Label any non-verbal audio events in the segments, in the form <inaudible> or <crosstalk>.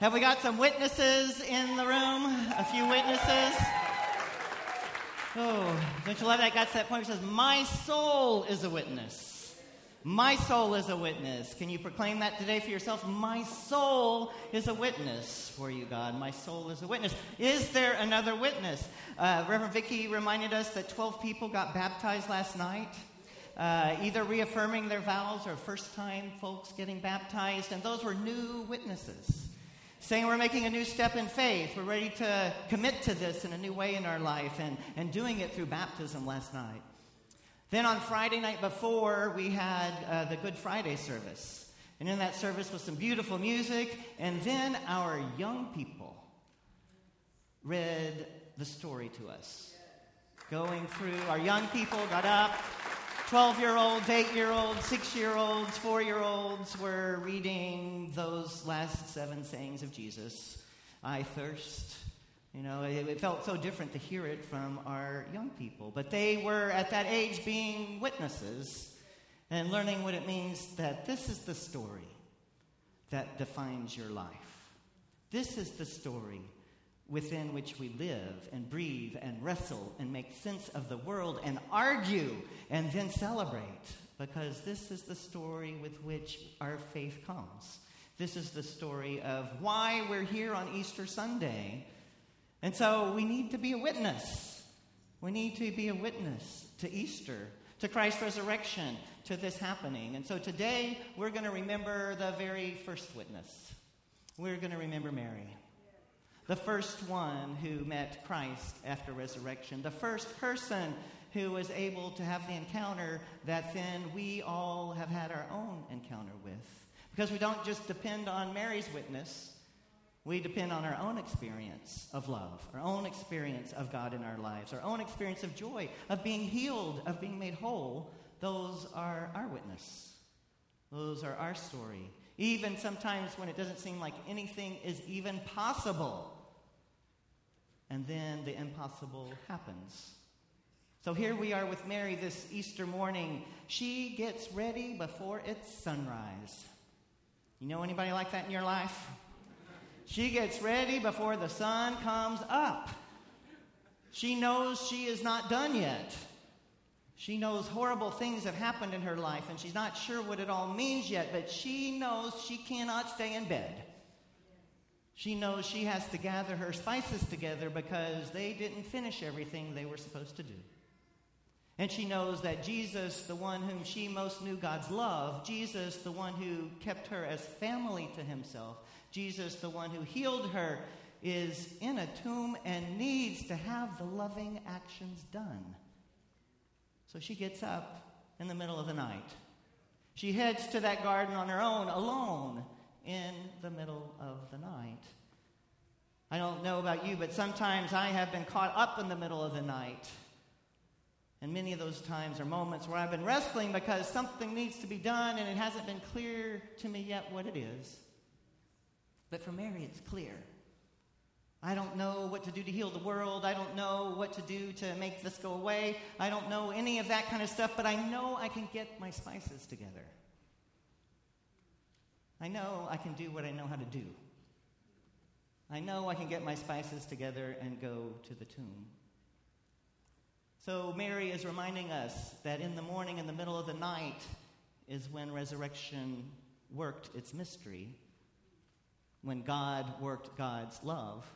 Have we got some witnesses in the room? A few witnesses? Oh, don't you love that? Got to that point where says, My soul is a witness. My soul is a witness. Can you proclaim that today for yourself? My soul is a witness for you, God. My soul is a witness. Is there another witness? Uh, Reverend Vicky reminded us that 12 people got baptized last night, uh, either reaffirming their vows or first time folks getting baptized, and those were new witnesses saying we're making a new step in faith. We're ready to commit to this in a new way in our life and, and doing it through baptism last night. Then on Friday night before, we had uh, the Good Friday service. And in that service was some beautiful music. And then our young people read the story to us. Going through, our young people got up, 12 year olds, 8 year olds, 6 year olds, 4 year olds were reading those last seven sayings of Jesus. I thirst. You know, it, it, felt so different to hear it from our young people. But they were at that age being witnesses and learning what it means that this is the story that defines your life. This is the story within which we live and breathe and wrestle and make sense of the world and argue and then celebrate because this is the story with which our faith comes. This is the story of why we're here on Easter Sunday. And so we need to be a witness. We need to be a witness to Easter, to Christ's resurrection, to this happening. And so today we're going to remember the very first witness. We're going to remember Mary the first one who met Christ after resurrection, the first person who was able to have the encounter that then we all have had our own encounter with. Because we don't just depend on Mary's witness, we depend on our own experience of love, our own experience of God in our lives, our own experience of joy, of being healed, of being made whole. Those are our witness. Those are our story. Even sometimes when it doesn't seem like anything is even possible and then the impossible happens. So here we are with Mary this Easter morning. She gets ready before it's sunrise. You know anybody like that in your life? She gets ready before the sun comes up. She knows she is not done yet. She knows horrible things have happened in her life, and she's not sure what it all means yet, but she knows she cannot stay in bed. She knows she has to gather her spices together because they didn't finish everything they were supposed to do. And she knows that Jesus, the one whom she most knew God's love, Jesus, the one who kept her as family to himself, Jesus, the one who healed her, is in a tomb and needs to have the loving actions done. So she gets up in the middle of the night. She heads to that garden on her own, alone in the middle of the night. I don't know about you, but sometimes I have been caught up in the middle of the night. And many of those times are moments where I've been wrestling because something needs to be done and it hasn't been clear to me yet what it is. But for Mary, it's clear. I don't know what to do to heal the world. I don't know what to do to make this go away. I don't know any of that kind of stuff, but I know I can get my spices together. I know I can do what I know how to do. I know I can get my spices together and go to the tomb. So Mary is reminding us that in the morning, in the middle of the night, is when resurrection worked its mystery, when God worked God's love.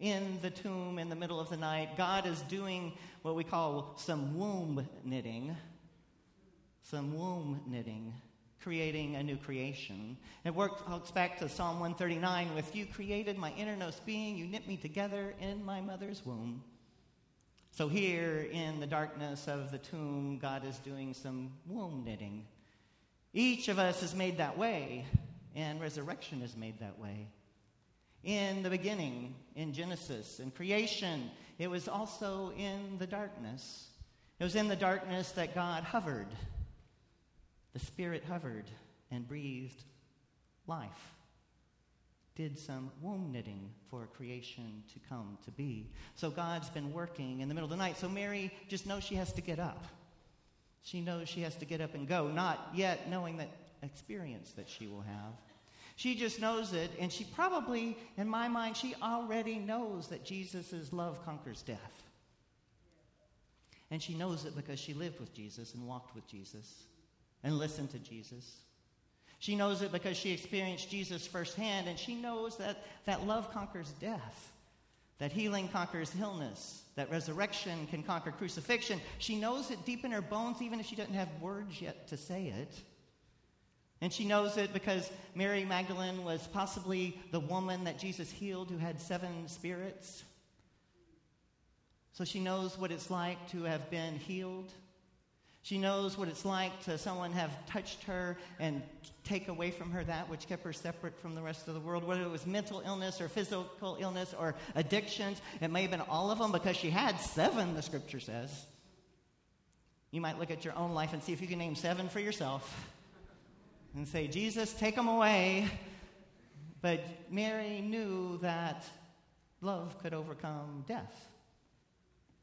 In the tomb, in the middle of the night, God is doing what we call some womb knitting. Some womb knitting creating a new creation. It works back to Psalm 139 with You created my innermost being, you knit me together in my mother's womb. So, here in the darkness of the tomb, God is doing some womb knitting. Each of us is made that way, and resurrection is made that way. In the beginning, in Genesis, in creation, it was also in the darkness. It was in the darkness that God hovered the Spirit hovered and breathed life, did some womb knitting for creation to come to be. So God's been working in the middle of the night. So Mary just knows she has to get up. She knows she has to get up and go, not yet knowing that experience that she will have. She just knows it, and she probably, in my mind, she already knows that Jesus' love conquers death. And she knows it because she lived with Jesus and walked with Jesus and listen to Jesus. She knows it because she experienced Jesus firsthand, and she knows that, that love conquers death, that healing conquers illness, that resurrection can conquer crucifixion. She knows it deep in her bones, even if she doesn't have words yet to say it. And she knows it because Mary Magdalene was possibly the woman that Jesus healed who had seven spirits. So she knows what it's like to have been healed. She knows what it's like to someone have touched her and take away from her that which kept her separate from the rest of the world, whether it was mental illness or physical illness or addictions. It may have been all of them because she had seven, the scripture says. You might look at your own life and see if you can name seven for yourself and say, Jesus, take them away. But Mary knew that love could overcome death.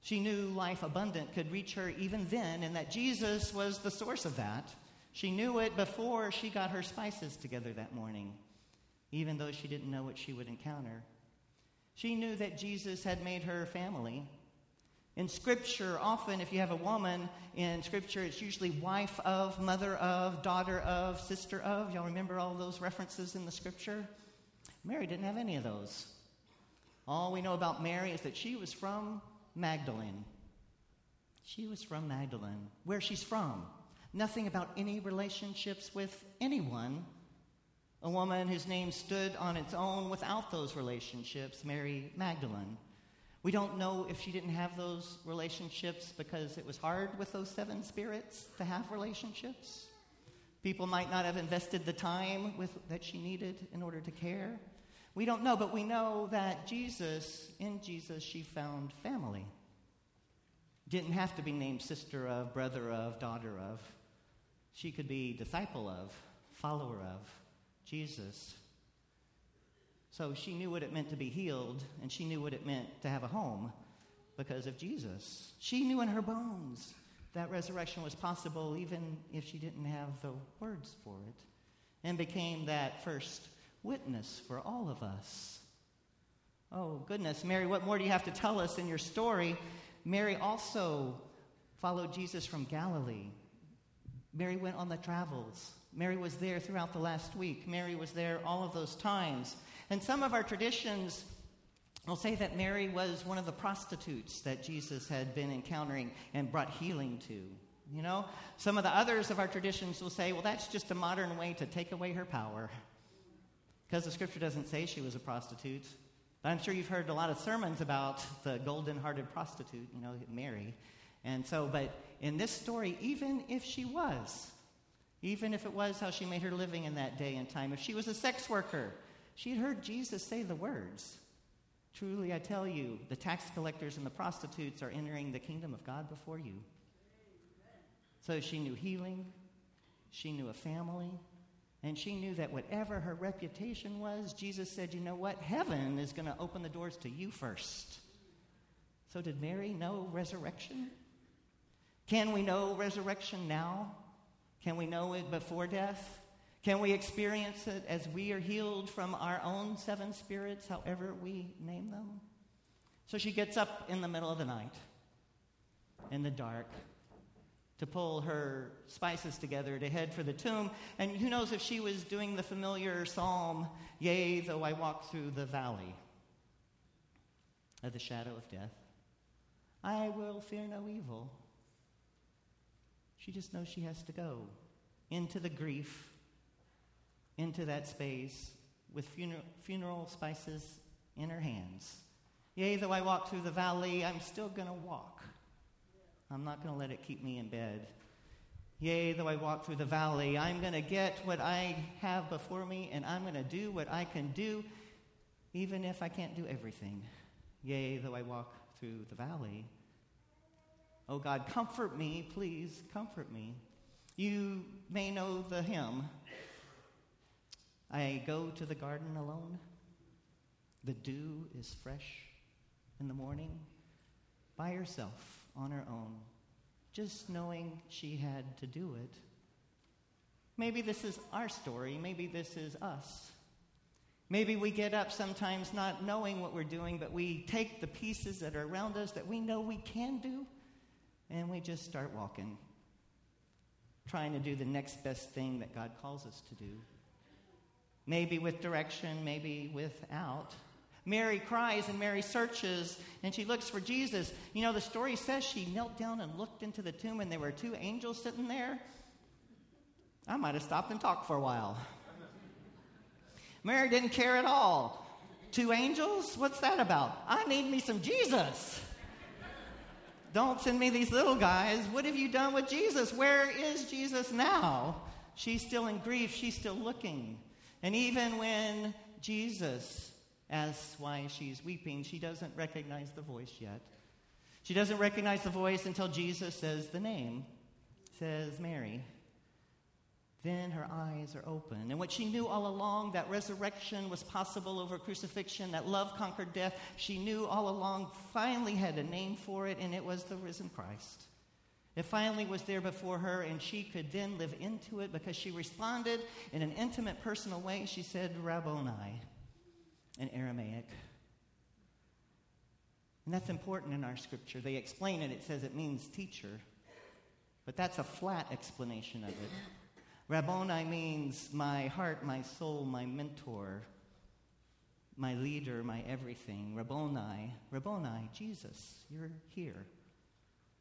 She knew life abundant could reach her even then, and that Jesus was the source of that. She knew it before she got her spices together that morning, even though she didn't know what she would encounter. She knew that Jesus had made her family. In Scripture, often if you have a woman in Scripture, it's usually wife of, mother of, daughter of, sister of. Y'all remember all those references in the Scripture? Mary didn't have any of those. All we know about Mary is that she was from Magdalene. She was from Magdalene, where she's from. Nothing about any relationships with anyone. A woman whose name stood on its own without those relationships, Mary Magdalene. We don't know if she didn't have those relationships because it was hard with those seven spirits to have relationships. People might not have invested the time with, that she needed in order to care. We don't know, but we know that Jesus, in Jesus, she found family. Didn't have to be named sister of, brother of, daughter of. She could be disciple of, follower of Jesus. So she knew what it meant to be healed, and she knew what it meant to have a home because of Jesus. She knew in her bones that resurrection was possible even if she didn't have the words for it, and became that first witness for all of us. Oh, goodness, Mary, what more do you have to tell us in your story? Mary also followed Jesus from Galilee. Mary went on the travels. Mary was there throughout the last week. Mary was there all of those times. And some of our traditions will say that Mary was one of the prostitutes that Jesus had been encountering and brought healing to. You know, some of the others of our traditions will say, well, that's just a modern way to take away her power. Because the scripture doesn't say she was a prostitute. But I'm sure you've heard a lot of sermons about the golden hearted prostitute, you know, Mary. And so, but in this story, even if she was, even if it was how she made her living in that day and time, if she was a sex worker, she'd heard Jesus say the words Truly, I tell you, the tax collectors and the prostitutes are entering the kingdom of God before you. So she knew healing, she knew a family, and she knew that whatever her reputation was, Jesus said, You know what? Heaven is going to open the doors to you first. So, did Mary know resurrection? Can we know resurrection now? Can we know it before death? Can we experience it as we are healed from our own seven spirits, however we name them? So she gets up in the middle of the night, in the dark, to pull her spices together to head for the tomb. And who knows if she was doing the familiar psalm, Yea, though I walk through the valley of the shadow of death, I will fear no evil. She just knows she has to go into the grief, into that space with funeral, spices in her hands. Yea, though I walk through the valley, I'm still going to walk. I'm not going to let it keep me in bed. Yea, though I walk through the valley, I'm going to get what I have before me, and I'm going to do what I can do, even if I can't do everything. Yea, though I walk through the valley. Oh God, comfort me, please, comfort me. You may know the hymn. I go to the garden alone. The dew is fresh in the morning by herself on her own, just knowing she had to do it. Maybe this is our story. Maybe this is us Maybe we get up sometimes not knowing what we're doing, but we take the pieces that are around us that we know we can do, and we just start walking, trying to do the next best thing that God calls us to do. Maybe with direction, maybe without. Mary cries and Mary searches and she looks for Jesus. You know, the story says she knelt down and looked into the tomb and there were two angels sitting there. I might have stopped and talked for a while. Mary didn't care at all. Two angels? What's that about? I need me some Jesus. Don't send me these little guys. What have you done with Jesus? Where is Jesus now? She's still in grief. She's still looking. And even when Jesus asks why she's weeping, she doesn't recognize the voice yet. She doesn't recognize the voice until Jesus says the name, says Mary. Then her eyes are open. And what she knew all along, that resurrection was possible over crucifixion, that love conquered death, she knew all along, finally had a name for it, and it was the risen Christ. It finally was there before her, and she could then live into it because she responded in an intimate, personal way. She said, Rabboni, in Aramaic. And that's important in our scripture. They explain it, it says it means teacher. But that's a flat explanation of it. Rabboni means my heart, my soul, my mentor, my leader, my everything. Rabboni, Rabboni, Jesus, you're here.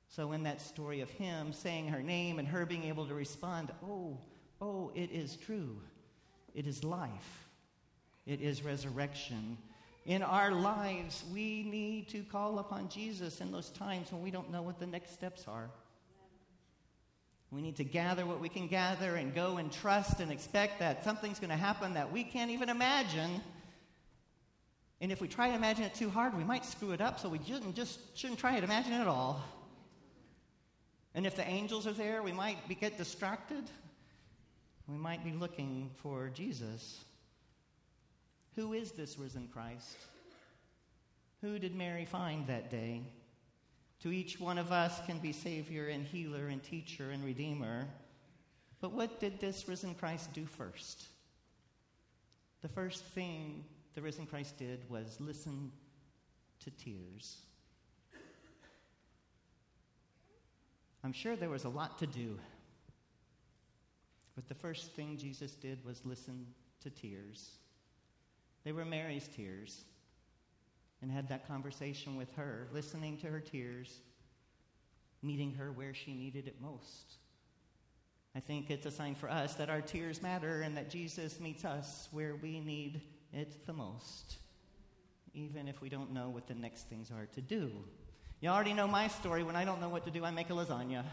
So, in that story of him saying her name and her being able to respond, oh, oh, it is true. It is life, it is resurrection. In our lives, we need to call upon Jesus in those times when we don't know what the next steps are. We need to gather what we can gather and go and trust and expect that something's going to happen that we can't even imagine. And if we try to imagine it too hard, we might screw it up, so we shouldn't just shouldn't try to imagine it at all. And if the angels are there, we might be, get distracted. We might be looking for Jesus. Who is this risen Christ? Who did Mary find that day? To each one of us can be Savior and healer and teacher and Redeemer. But what did this risen Christ do first? The first thing the risen Christ did was listen to tears. I'm sure there was a lot to do. But the first thing Jesus did was listen to tears. They were Mary's tears and had that conversation with her, listening to her tears, meeting her where she needed it most. I think it's a sign for us that our tears matter and that Jesus meets us where we need it the most, even if we don't know what the next things are to do. You already know my story. When I don't know what to do, I make a lasagna.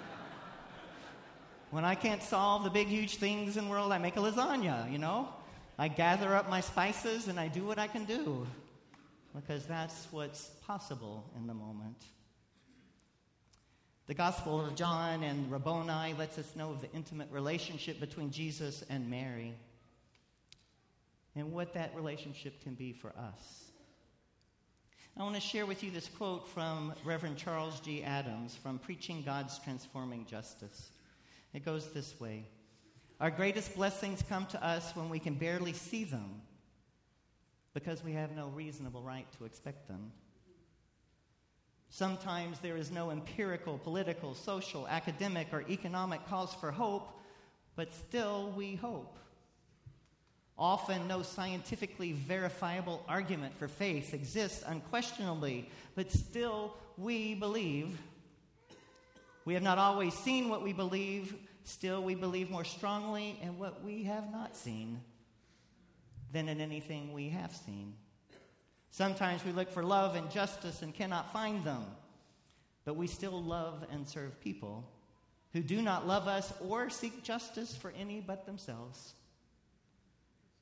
<laughs> when I can't solve the big, huge things in the world, I make a lasagna, you know? I gather up my spices and I do what I can do because that's what's possible in the moment. The Gospel of John and Rabboni lets us know of the intimate relationship between Jesus and Mary and what that relationship can be for us. I want to share with you this quote from Reverend Charles G. Adams from Preaching God's Transforming Justice. It goes this way Our greatest blessings come to us when we can barely see them because we have no reasonable right to expect them. Sometimes there is no empirical, political, social, academic, or economic cause for hope, but still we hope. Often, no scientifically verifiable argument for faith exists unquestionably, but still we believe. We have not always seen what we believe, still we believe more strongly in what we have not seen than in anything we have seen. Sometimes we look for love and justice and cannot find them, but we still love and serve people who do not love us or seek justice for any but themselves.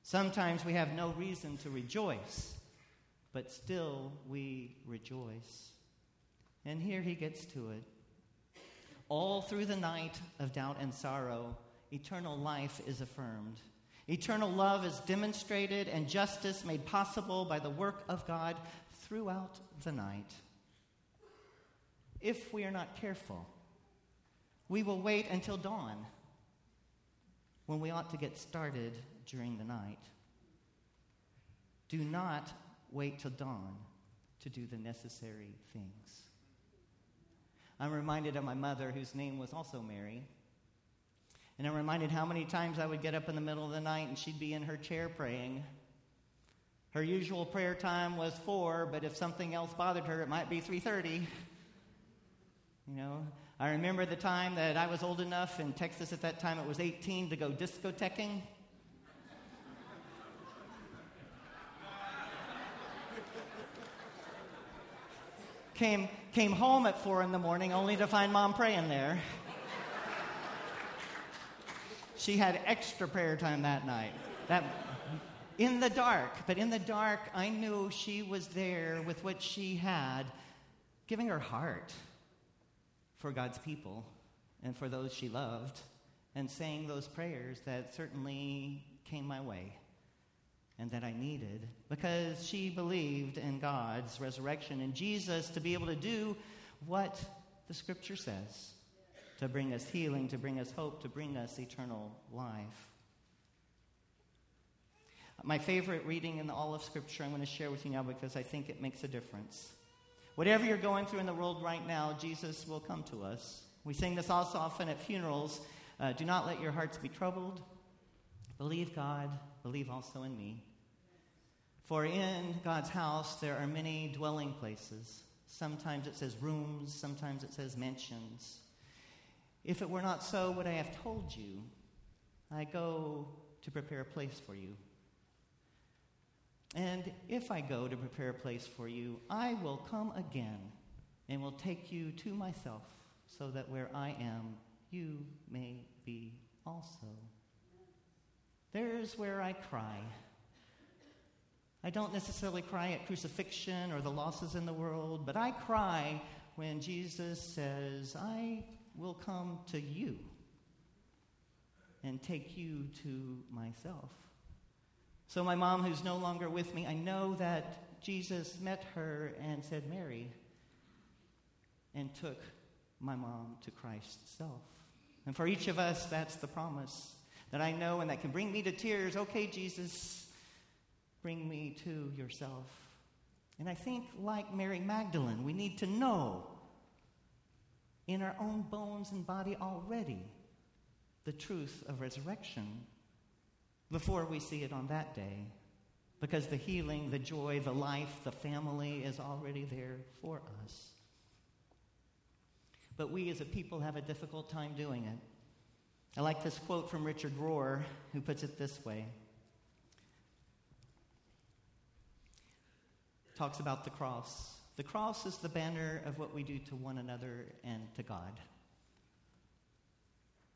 Sometimes we have no reason to rejoice, but still we rejoice. And here he gets to it. All through the night of doubt and sorrow, eternal life is affirmed. Eternal love is demonstrated and justice made possible by the work of God throughout the night. If we are not careful, we will wait until dawn when we ought to get started during the night. Do not wait till dawn to do the necessary things. I'm reminded of my mother, whose name was also Mary. And I'm reminded how many times I would get up in the middle of the night and she'd be in her chair praying. Her usual prayer time was 4, but if something else bothered her, it might be 3:30. You know, I remember the time that I was old enough in Texas at that time it was 18 to go discothequing. Came, came home at four in the morning only to find mom praying there. she had extra prayer time that night. That, in the dark, but in the dark, I knew she was there with what she had, giving her heart for God's people and for those she loved, and saying those prayers that certainly came my way and that I needed because she believed in God's resurrection and Jesus to be able to do what the scripture says to bring us healing, to bring us hope, to bring us eternal life. My favorite reading in all of Scripture I'm going to share with you now because I think it makes a difference. Whatever you're going through in the world right now, Jesus will come to us. We sing this also often at funerals. Uh, Do not let your hearts be troubled. Believe God, believe also in me. For in God's house there are many dwelling places. Sometimes it says rooms, sometimes it says mansions. If it were not so, would I have told you? I go to prepare a place for you. And if I go to prepare a place for you, I will come again and will take you to myself, so that where I am, you may be also. There's where I cry. I don't necessarily cry at crucifixion or the losses in the world, but I cry when Jesus says, I will come to you and take you to myself. So, my mom, who's no longer with me, I know that Jesus met her and said, Mary, and took my mom to Christ's self. And for each of us, that's the promise that I know and that can bring me to tears. Okay, Jesus, bring me to yourself. And I think, like Mary Magdalene, we need to know in our own bones and body already the truth of resurrection before we see it on that day. Because the healing, the joy, the life, the family is already there for us. But we as a people have a difficult time doing it. I like this quote from Richard Rohr, who puts it this way. Talks about the cross. The cross is the banner of what we do to one another and to God.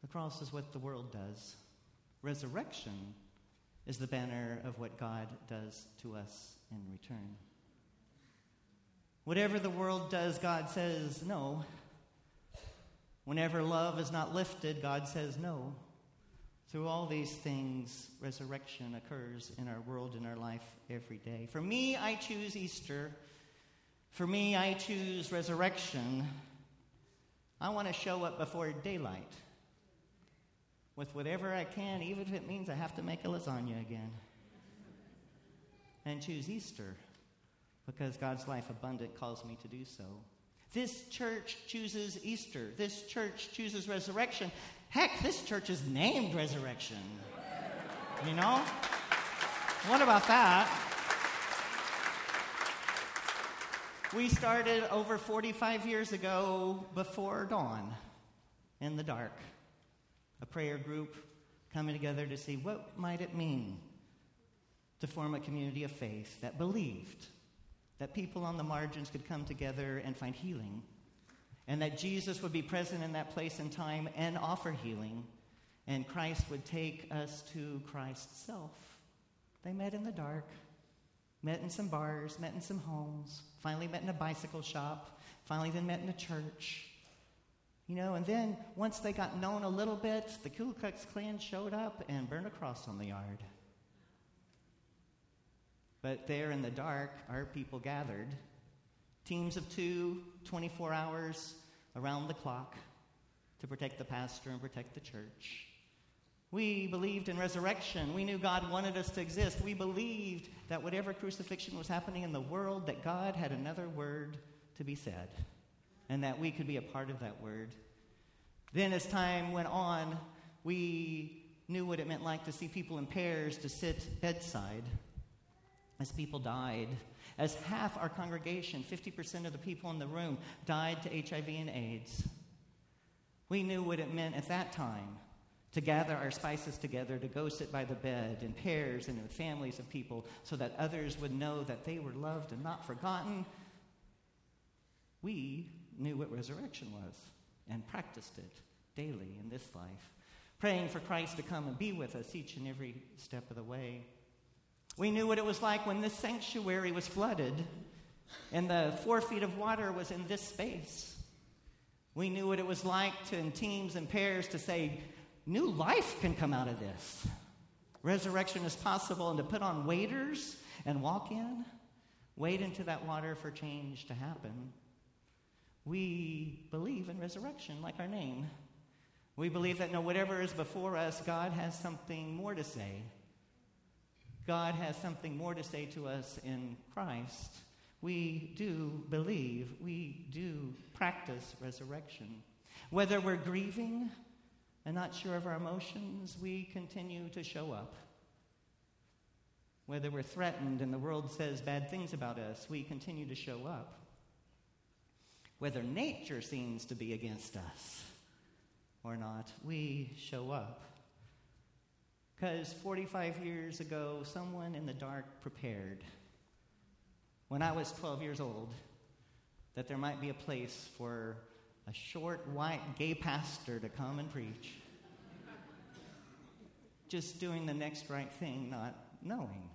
The cross is what the world does. Resurrection is the banner of what God does to us in return. Whatever the world does, God says no. Whenever love is not lifted, God says no. Through all these things, resurrection occurs in our world, in our life every day. For me, I choose Easter. For me, I choose resurrection. I want to show up before daylight with whatever I can, even if it means I have to make a lasagna again. And choose Easter because God's life abundant calls me to do so. This church chooses Easter. This church chooses resurrection. Heck, this church is named Resurrection. You know? What about that? We started over 45 years ago before dawn in the dark. A prayer group coming together to see what might it mean to form a community of faith that believed that people on the margins could come together and find healing, and that Jesus would be present in that place and time and offer healing, and Christ would take us to Christ's self. They met in the dark, met in some bars, met in some homes, finally met in a bicycle shop, finally then met in a church. You know, and then once they got known a little bit, the Ku Klux Klan showed up and burned a cross on the yard. But there in the dark, our people gathered, teams of two, 24 hours around the clock, to protect the pastor and protect the church. We believed in resurrection. We knew God wanted us to exist. We believed that whatever crucifixion was happening in the world, that God had another word to be said, and that we could be a part of that word. Then, as time went on, we knew what it meant like to see people in pairs to sit bedside as people died. As half our congregation, 50% of the people in the room, died to HIV and AIDS. We knew what it meant at that time to gather our spices together, to go sit by the bed in pairs and in families of people so that others would know that they were loved and not forgotten. We knew what resurrection was and practiced it daily in this life, praying for Christ to come and be with us each and every step of the way. We knew what it was like when this sanctuary was flooded and the four feet of water was in this space. We knew what it was like to, in teams and pairs, to say, new life can come out of this. Resurrection is possible, and to put on waders and walk in, wade into that water for change to happen. We believe in resurrection, like our name. We believe that no, whatever is before us, God has something more to say. God has something more to say to us in Christ. We do believe, we do practice resurrection. Whether we're grieving, and not sure of our emotions, we continue to show up. Whether we're threatened and the world says bad things about us, we continue to show up. Whether nature seems to be against us or not, we show up. Because 45 years ago, someone in the dark prepared, when I was 12 years old, that there might be a place for a short, white, gay pastor to come and preach. Just doing the next right thing, not knowing.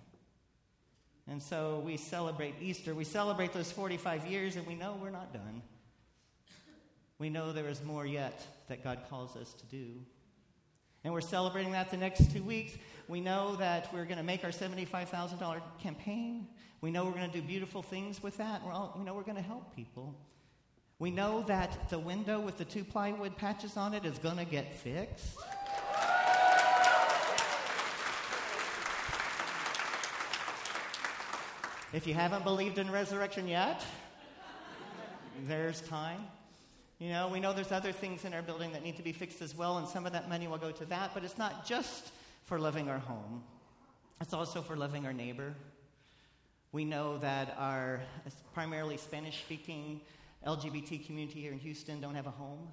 And so we celebrate Easter. We celebrate those 45 years, and we know we're not done. We know there is more yet that God calls us to do. And we're celebrating that the next two weeks. We know that we're going to make our $75,000 campaign. We know we're going to do beautiful things with that. We're all, we know we're going to help people. We know that the window with the two plywood patches on it is going to get fixed. If you haven't believed in resurrection yet, there's time. You know, we know there's other things in our building that need to be fixed as well, and some of that money will go to that, but it's not just for loving our home, it's also for loving our neighbor. We know that our primarily Spanish speaking LGBT community here in Houston don't have a home.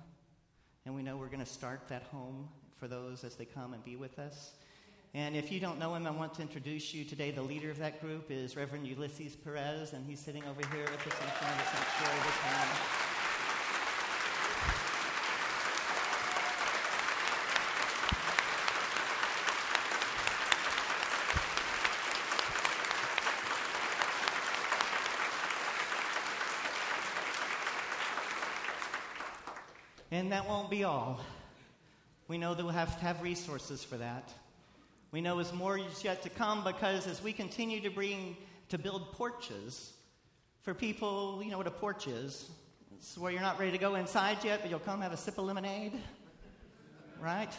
And we know we're going to start that home for those as they come and be with us. And if you don't know him, I want to introduce you today. The leader of that group is Reverend Ulysses Perez, and he's sitting over here with us of the sanctuary this morning. And that won't be all. We know that we'll have to have resources for that. We know there's more yet to come because as we continue to bring to build porches for people, you know what a porch is. It's where you're not ready to go inside yet, but you'll come have a sip of lemonade. Right?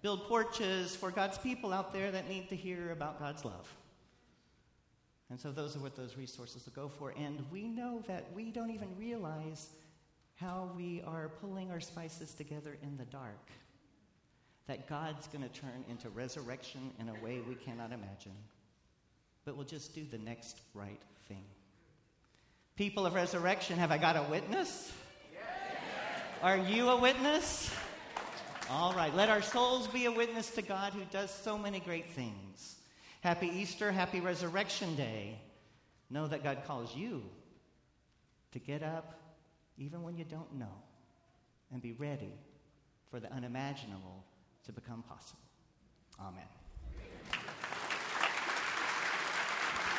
Build porches for God's people out there that need to hear about God's love. And so those are what those resources will go for. And we know that we don't even realize how we are pulling our spices together in the dark. That God's going to turn into resurrection in a way we cannot imagine. But we'll just do the next right thing. People of resurrection, have I got a witness? Are you a witness? All right, let our souls be a witness to God who does so many great things. Happy Easter, happy Resurrection Day. Know that God calls you to get up even when you don't know, and be ready for the unimaginable to become possible. Amen.